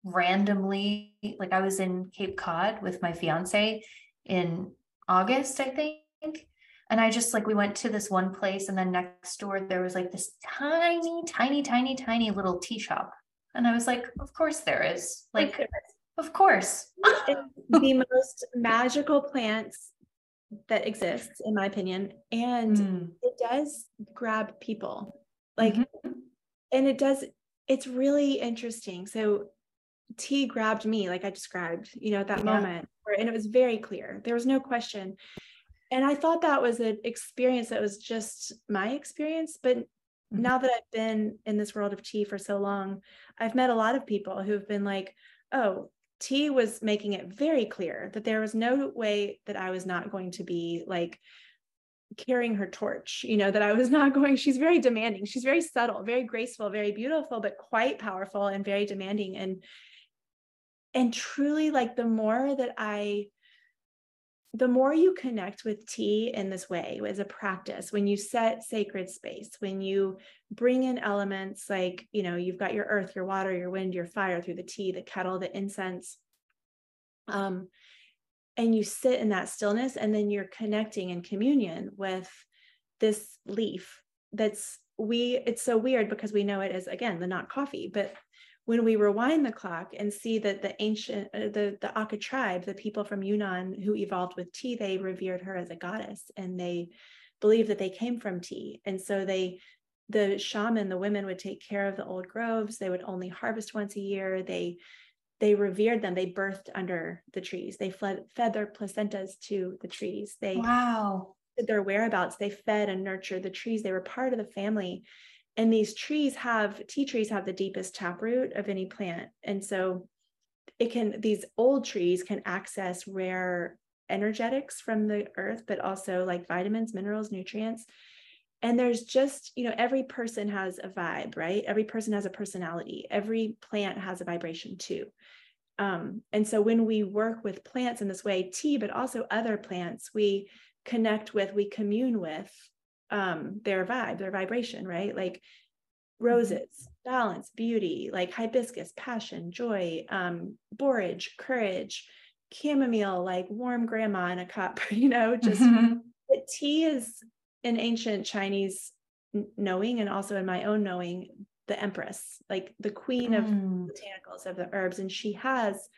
S1: randomly, like I was in Cape Cod with my fiance in August, I think. And I just like, we went to this one place, and then next door, there was like this tiny, tiny, tiny, tiny little tea shop. And I was like, of course there is. Like, of course.
S2: the most magical plants that exists in my opinion and mm. it does grab people like mm-hmm. and it does it's really interesting so tea grabbed me like i described you know at that yeah. moment and it was very clear there was no question and i thought that was an experience that was just my experience but mm-hmm. now that i've been in this world of tea for so long i've met a lot of people who've been like oh T was making it very clear that there was no way that I was not going to be like carrying her torch, you know, that I was not going, she's very demanding. She's very subtle, very graceful, very beautiful, but quite powerful and very demanding. And and truly like the more that I the more you connect with tea in this way as a practice, when you set sacred space, when you bring in elements like, you know, you've got your earth, your water, your wind, your fire through the tea, the kettle, the incense, um, and you sit in that stillness, and then you're connecting in communion with this leaf that's we it's so weird because we know it as again the not coffee but when we rewind the clock and see that the ancient uh, the the Akha tribe, the people from Yunnan who evolved with tea, they revered her as a goddess and they believed that they came from tea. And so they the shaman, the women would take care of the old groves. They would only harvest once a year. They they revered them. They birthed under the trees. They fled, fed their placentas to the trees. They
S1: wow
S2: did their whereabouts. They fed and nurtured the trees. They were part of the family and these trees have tea trees have the deepest taproot of any plant. And so it can these old trees can access rare energetics from the earth but also like vitamins minerals nutrients. And there's just you know every person has a vibe right? Every person has a personality. Every plant has a vibration too. Um, and so when we work with plants in this way tea but also other plants we connect with we commune with um their vibe their vibration right like roses, balance, beauty, like hibiscus, passion, joy, um, borage, courage, chamomile, like warm grandma in a cup, you know, just mm-hmm. tea is in ancient Chinese knowing and also in my own knowing the empress, like the queen mm. of botanicals of the herbs. And she has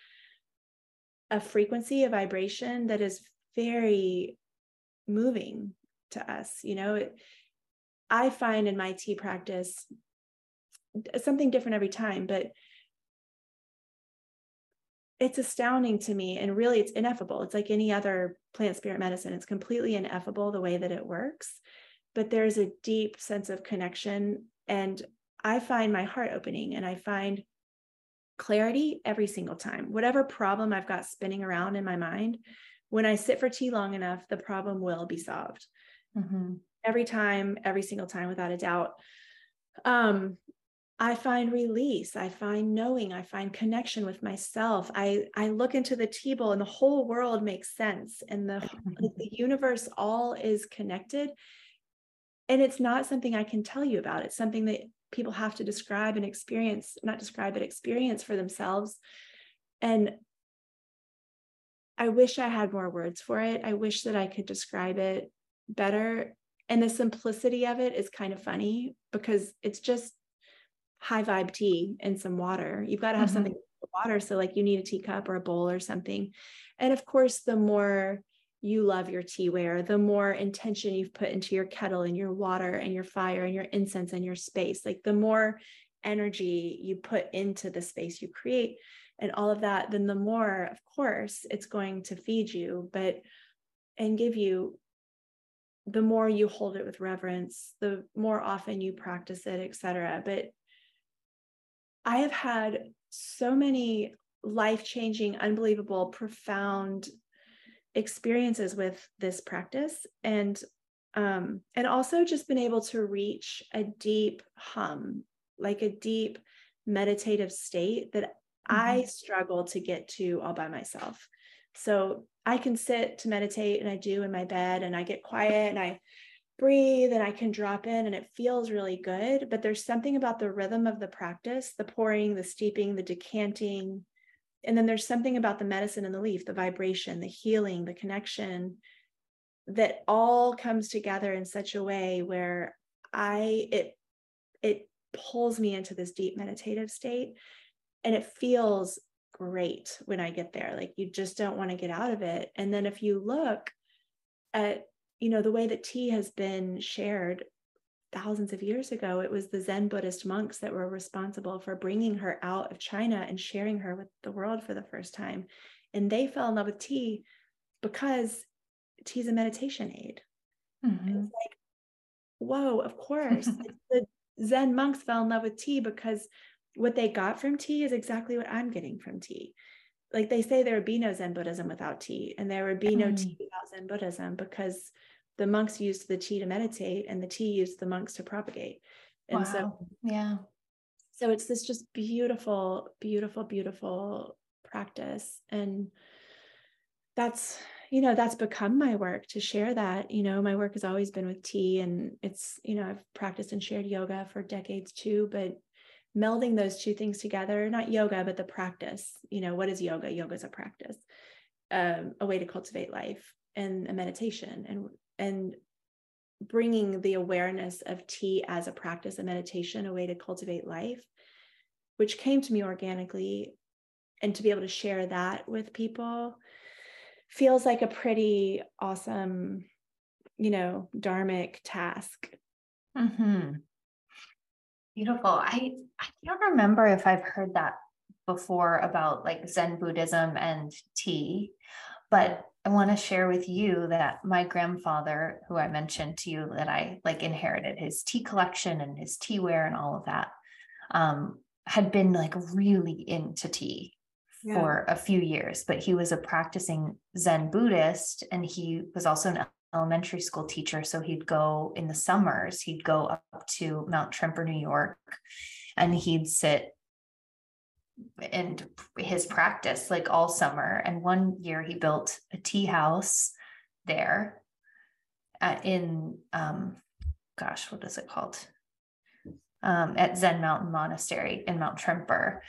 S2: a frequency, a vibration that is very moving to us. You know, it, I find in my tea practice something different every time, but it's astounding to me. And really, it's ineffable. It's like any other plant spirit medicine, it's completely ineffable the way that it works. But there's a deep sense of connection. And I find my heart opening and I find clarity every single time. Whatever problem I've got spinning around in my mind, when I sit for tea long enough, the problem will be solved. Mm-hmm. Every time, every single time, without a doubt. Um, I find release. I find knowing. I find connection with myself. I I look into the tea bowl, and the whole world makes sense, and the the universe all is connected. And it's not something I can tell you about. It's something that people have to describe and experience, not describe, but experience for themselves. And I wish I had more words for it. I wish that I could describe it better. And the simplicity of it is kind of funny because it's just high vibe tea and some water. You've got to have mm-hmm. something water. So, like, you need a teacup or a bowl or something. And of course, the more you love your teaware, the more intention you've put into your kettle and your water and your fire and your incense and your space, like the more energy you put into the space you create and all of that, then the more, of course, it's going to feed you, but and give you the more you hold it with reverence, the more often you practice it, etc. But I have had so many life changing, unbelievable, profound experiences with this practice and um and also just been able to reach a deep hum like a deep meditative state that mm-hmm. i struggle to get to all by myself so i can sit to meditate and i do in my bed and i get quiet and i breathe and i can drop in and it feels really good. But there's something about the rhythm of the practice the pouring the steeping the decanting. And then there's something about the medicine and the leaf the vibration the healing the connection that all comes together in such a way where i it it pulls me into this deep meditative state and it feels great when i get there like you just don't want to get out of it and then if you look at you know the way that tea has been shared thousands of years ago, it was the Zen Buddhist monks that were responsible for bringing her out of China and sharing her with the world for the first time. And they fell in love with tea because tea is a meditation aid. Mm-hmm. It's like, whoa, of course. the Zen monks fell in love with tea because what they got from tea is exactly what I'm getting from tea. Like they say, there would be no Zen Buddhism without tea, and there would be no mm. tea without Zen Buddhism because the monks used the tea to meditate and the tea used the monks to propagate. And wow. so,
S1: yeah.
S2: So it's this just beautiful, beautiful, beautiful practice. And that's, you know, that's become my work to share that. You know, my work has always been with tea and it's, you know, I've practiced and shared yoga for decades too, but melding those two things together, not yoga, but the practice, you know, what is yoga? Yoga is a practice, um, a way to cultivate life and a meditation and and bringing the awareness of tea as a practice, a meditation, a way to cultivate life, which came to me organically. And to be able to share that with people feels like a pretty awesome, you know, dharmic task.
S1: Mm-hmm. Beautiful. I, I can't remember if I've heard that before about like Zen Buddhism and tea, but I want to share with you that my grandfather, who I mentioned to you that I like inherited his tea collection and his teaware and all of that, um, had been like really into tea yeah. for a few years, but he was a practicing Zen Buddhist and he was also an elementary school teacher. So he'd go in the summers, he'd go up to Mount Tremper, New York, and he'd sit and his practice like all summer. And one year he built a tea house there uh, in, um, gosh, what is it called? um, at Zen Mountain Monastery in Mount Tremper.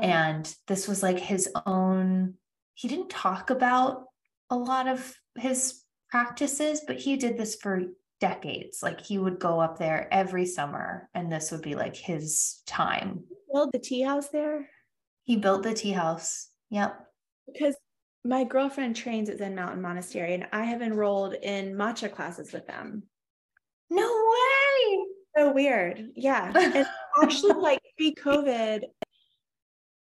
S1: And this was like his own, he didn't talk about a lot of his practices, but he did this for decades. Like he would go up there every summer, and this would be like his time.
S2: Build the tea house there.
S1: He built the tea house. Yep.
S2: Because my girlfriend trains at Zen Mountain Monastery, and I have enrolled in matcha classes with them.
S1: No way.
S2: So weird. Yeah. And actually, like pre COVID,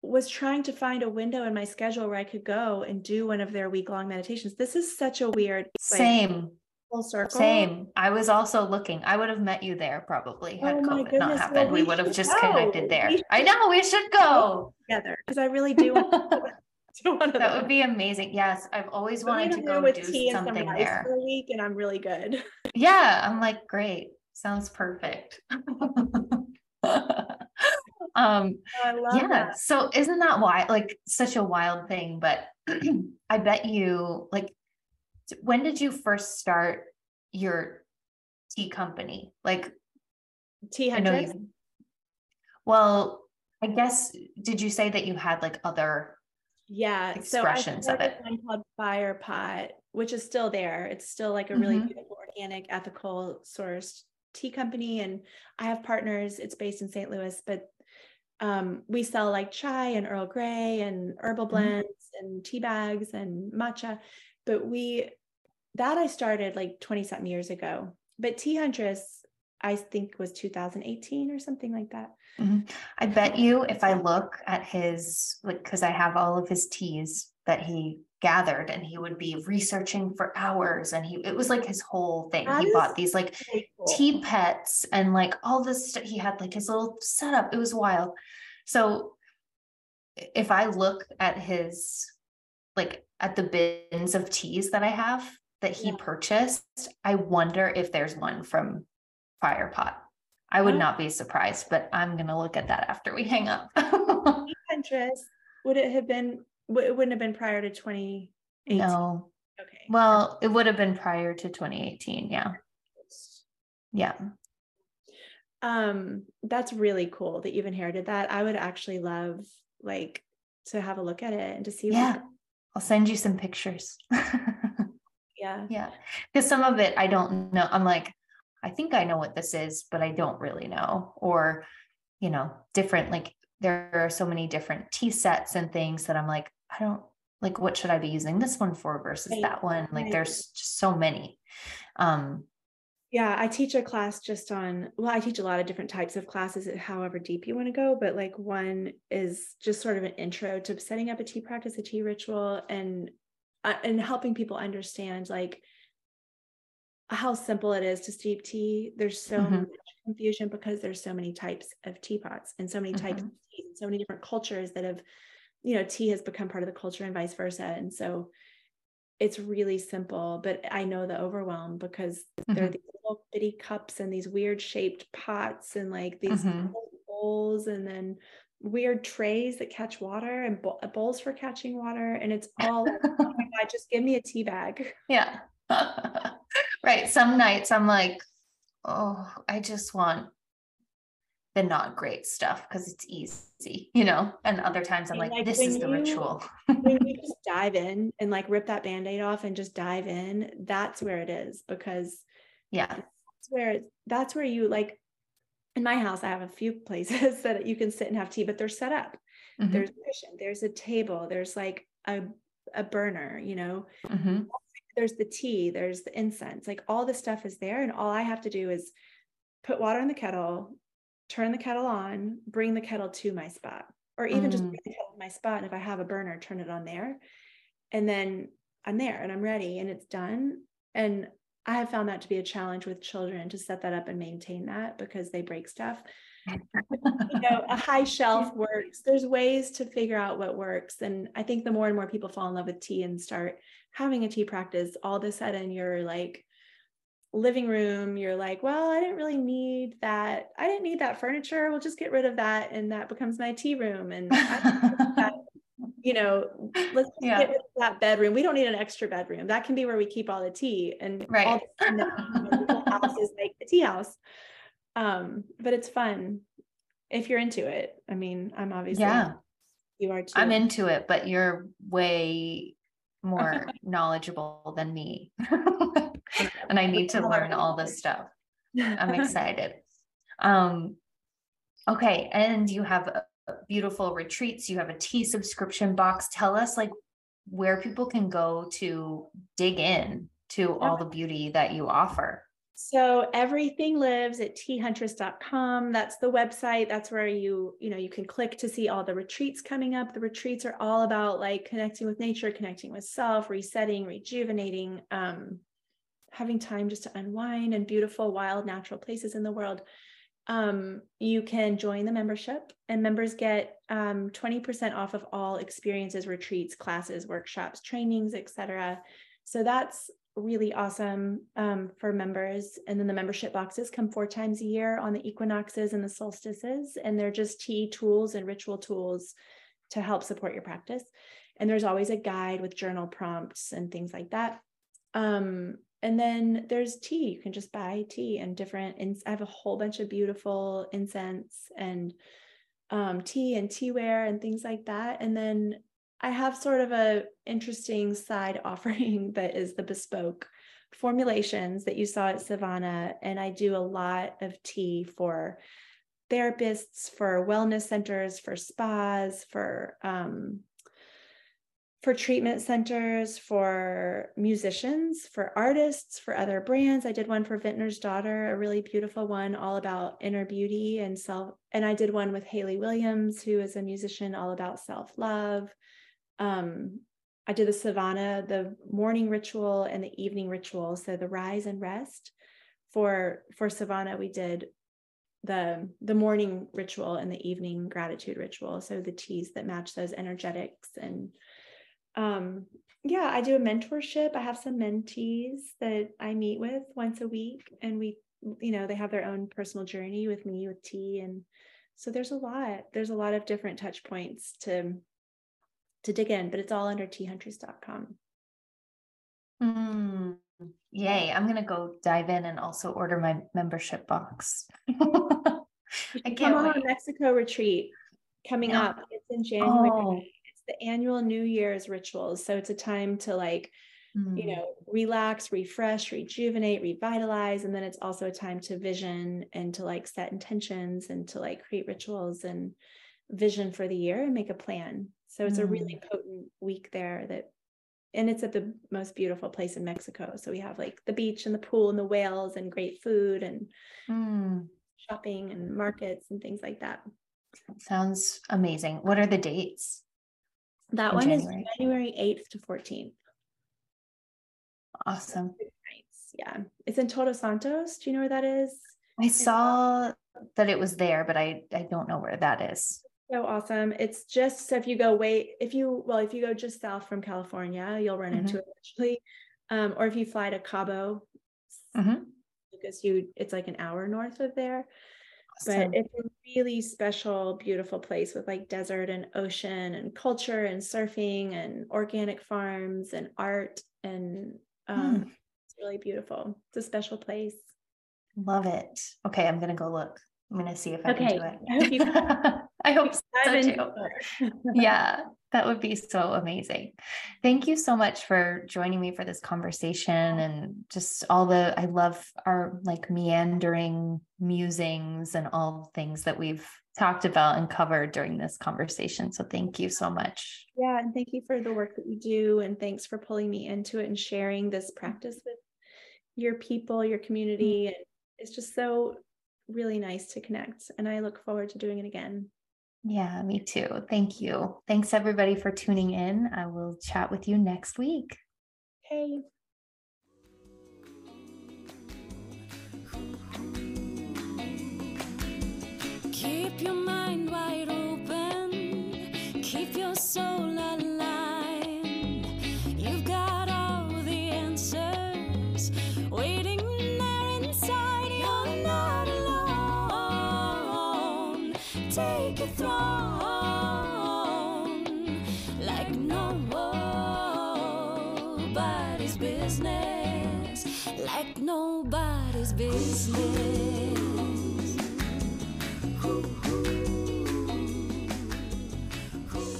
S2: was trying to find a window in my schedule where I could go and do one of their week long meditations. This is such a weird
S1: like, same
S2: full circle.
S1: Same. I was also looking. I would have met you there probably oh had oh COVID goodness. not happened. Well, we, we would have just go. connected there. I know we should go
S2: together because I really do.
S1: Want to go. That would be amazing. Yes, I've always wanted to go do something there
S2: for a week, and I'm really good.
S1: Yeah, I'm like great. Sounds perfect. um yeah that. so isn't that why like such a wild thing but i bet you like when did you first start your tea company? Like
S2: tea hundred
S1: well i guess did you say that you had like other
S2: yeah
S1: expressions so of it?
S2: one called fire pot which is still there. It's still like a really mm-hmm. beautiful organic ethical sourced tea company and i have partners. It's based in st louis but um, we sell like chai and Earl Grey and herbal mm-hmm. blends mm-hmm. and tea bags and matcha. But we, that I started like 20 something years ago. But Tea Huntress, I think was 2018 or something like that.
S1: Mm-hmm. I bet you if I look at his, like, because I have all of his teas that he gathered and he would be researching for hours and he it was like his whole thing. That he bought these like cool. tea pets and like all this stuff he had like his little setup. It was wild. So if i look at his like at the bins of teas that i have that he yeah. purchased i wonder if there's one from firepot i would not be surprised but i'm going to look at that after we hang up.
S2: Pinterest, would it have been it wouldn't have been prior to 2018.
S1: No. Okay. Well, it would have been prior to 2018. Yeah. Yeah.
S2: Um, that's really cool that you've inherited that. I would actually love like to have a look at it and to see.
S1: Yeah. What... I'll send you some pictures.
S2: yeah.
S1: Yeah. Because some of it I don't know. I'm like, I think I know what this is, but I don't really know. Or, you know, different like there are so many different tea sets and things that I'm like, I don't like what should I be using this one for versus right. that one? Like right. there's just so many. Um
S2: yeah, I teach a class just on well, I teach a lot of different types of classes however deep you want to go, but like one is just sort of an intro to setting up a tea practice, a tea ritual and uh, and helping people understand like how simple it is to steep tea. There's so mm-hmm. much confusion because there's so many types of teapots and so many types mm-hmm. of teas and so many different cultures that have, you know, tea has become part of the culture and vice versa. And so it's really simple, but I know the overwhelm because mm-hmm. there are these little bitty cups and these weird shaped pots and like these mm-hmm. bowls and then weird trays that catch water and bowls for catching water. And it's all, oh my God, just give me a tea bag.
S1: Yeah. right. Some nights I'm like, oh, I just want the not great stuff because it's easy, you know? And other times I'm like, like, this is the you, ritual.
S2: when you just dive in and like rip that band-aid off and just dive in, that's where it is because
S1: yeah,
S2: that's where that's where you like in my house, I have a few places that you can sit and have tea, but they're set up. Mm-hmm. There's a cushion, there's a table, there's like a a burner, you know. Mm-hmm there's the tea, there's the incense, like all the stuff is there. And all I have to do is put water in the kettle, turn the kettle on, bring the kettle to my spot, or even mm. just bring the kettle to my spot. And if I have a burner, turn it on there. And then I'm there and I'm ready and it's done. And I have found that to be a challenge with children to set that up and maintain that because they break stuff. you know, a high shelf works. There's ways to figure out what works. And I think the more and more people fall in love with tea and start having a tea practice, all of a sudden you're like living room, you're like, well, I didn't really need that. I didn't need that furniture. We'll just get rid of that. And that becomes my tea room. And that, you know, let's yeah. get rid of that bedroom. We don't need an extra bedroom. That can be where we keep all the tea. And
S1: right.
S2: all the, the house is like the tea house. Um, but it's fun if you're into it. I mean, I'm obviously
S1: yeah,
S2: you are too.
S1: I'm into it, but you're way more knowledgeable than me. and I need to learn all this stuff. I'm excited. Um, okay. And you have uh, beautiful retreats. You have a tea subscription box. Tell us like where people can go to dig in to all the beauty that you offer.
S2: So everything lives at teahuntress.com. That's the website. That's where you, you know, you can click to see all the retreats coming up. The retreats are all about like connecting with nature, connecting with self, resetting, rejuvenating, um, having time just to unwind and beautiful, wild, natural places in the world. Um, you can join the membership and members get um, 20% off of all experiences, retreats, classes, workshops, trainings, etc. So that's really awesome um, for members. And then the membership boxes come four times a year on the equinoxes and the solstices. And they're just tea tools and ritual tools to help support your practice. And there's always a guide with journal prompts and things like that. Um, and then there's tea. You can just buy tea and different. And I have a whole bunch of beautiful incense and um, tea and teaware and things like that. And then I have sort of a interesting side offering that is the bespoke formulations that you saw at Civana. And I do a lot of tea for therapists, for wellness centers, for spas, for um, for treatment centers, for musicians, for artists, for other brands. I did one for Vintner's Daughter, a really beautiful one all about inner beauty and self. And I did one with Hayley Williams, who is a musician all about self love um, I did the Civana, the morning ritual and the evening ritual. So the rise and rest for for Civana, we did the the morning ritual and the evening gratitude ritual. So the teas that match those energetics and um yeah, I do a mentorship. I have some mentees that I meet with once a week and we you know, they have their own personal journey with me with tea and so there's a lot there's a lot of different touch points to to dig in, but it's all under teahuntress.com.
S1: Mm, yay. I'm going to go dive in and also order my membership box.
S2: I can't come on a Mexico retreat coming yeah. up. It's in January. Oh. The annual New Year's rituals. So it's a time to like, mm. you know, relax, refresh, rejuvenate, revitalize. And then it's also a time to vision and to like set intentions and to like create rituals and vision for the year and make a plan. So it's mm. a really mm. potent week there that and it's at the most beautiful place in Mexico. So we have like the beach and the pool and the whales and great food and mm. shopping and markets and things like that.
S1: Sounds amazing. What are the dates?
S2: That one January? is January 8th to 14th.
S1: Awesome.
S2: Yeah. It's in Todos Santos. Do you know where that is?
S1: I saw that it was there, but I, I don't know where that is
S2: so awesome. It's just so if you go wait, if you well, if you go just south from California, you'll run mm-hmm. into it actually. Um, or if you fly to Cabo, mm-hmm. because you it's like an hour north of there. Awesome. But it's a really special, beautiful place with like desert and ocean and culture and surfing and organic farms and art and um, mm. it's really beautiful. It's a special place.
S1: Love it. Okay, I'm gonna go look. I'm gonna see if I okay. can do it. I hope so too. yeah, that would be so amazing. Thank you so much for joining me for this conversation and just all the I love our like meandering musings and all things that we've talked about and covered during this conversation. So thank you so much.
S2: Yeah, and thank you for the work that you do and thanks for pulling me into it and sharing this practice with your people, your community. And it's just so really nice to connect and I look forward to doing it again.
S1: Yeah, me too. Thank you. Thanks everybody for tuning in. I will chat with you next week.
S2: Hey. Keep your mind wide open. Keep your soul aligned. business.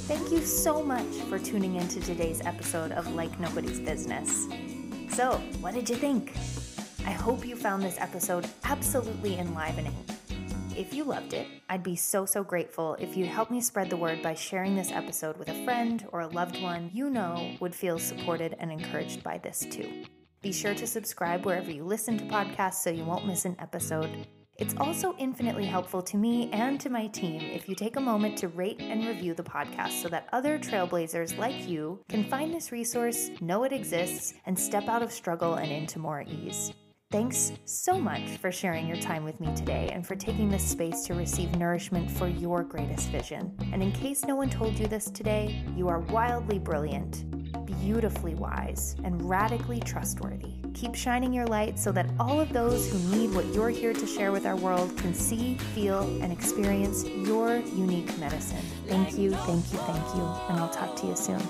S2: Thank
S1: you so much for tuning into today's episode of Like Nobody's Business. So, what did you think? I hope you found this episode absolutely enlivening. If you loved it, I'd be so, so grateful if you'd help me spread the word by sharing this episode with a friend or a loved one you know would feel supported and encouraged by this too. Be sure to subscribe wherever you listen to podcasts so you won't miss an episode. It's also infinitely helpful to me and to my team if you take a moment to rate and review the podcast so that other trailblazers like you can find this resource, know it exists, and step out of struggle and into more ease. Thanks so much for sharing your time with me today and for taking this space to receive nourishment for your greatest vision. And in case no one told you this today, you are wildly brilliant, beautifully wise, and radically trustworthy. Keep shining your light so that all of those who need what you're here to share with our world can see, feel, and experience your unique medicine. Thank you, thank you, thank you, and I'll talk to you soon.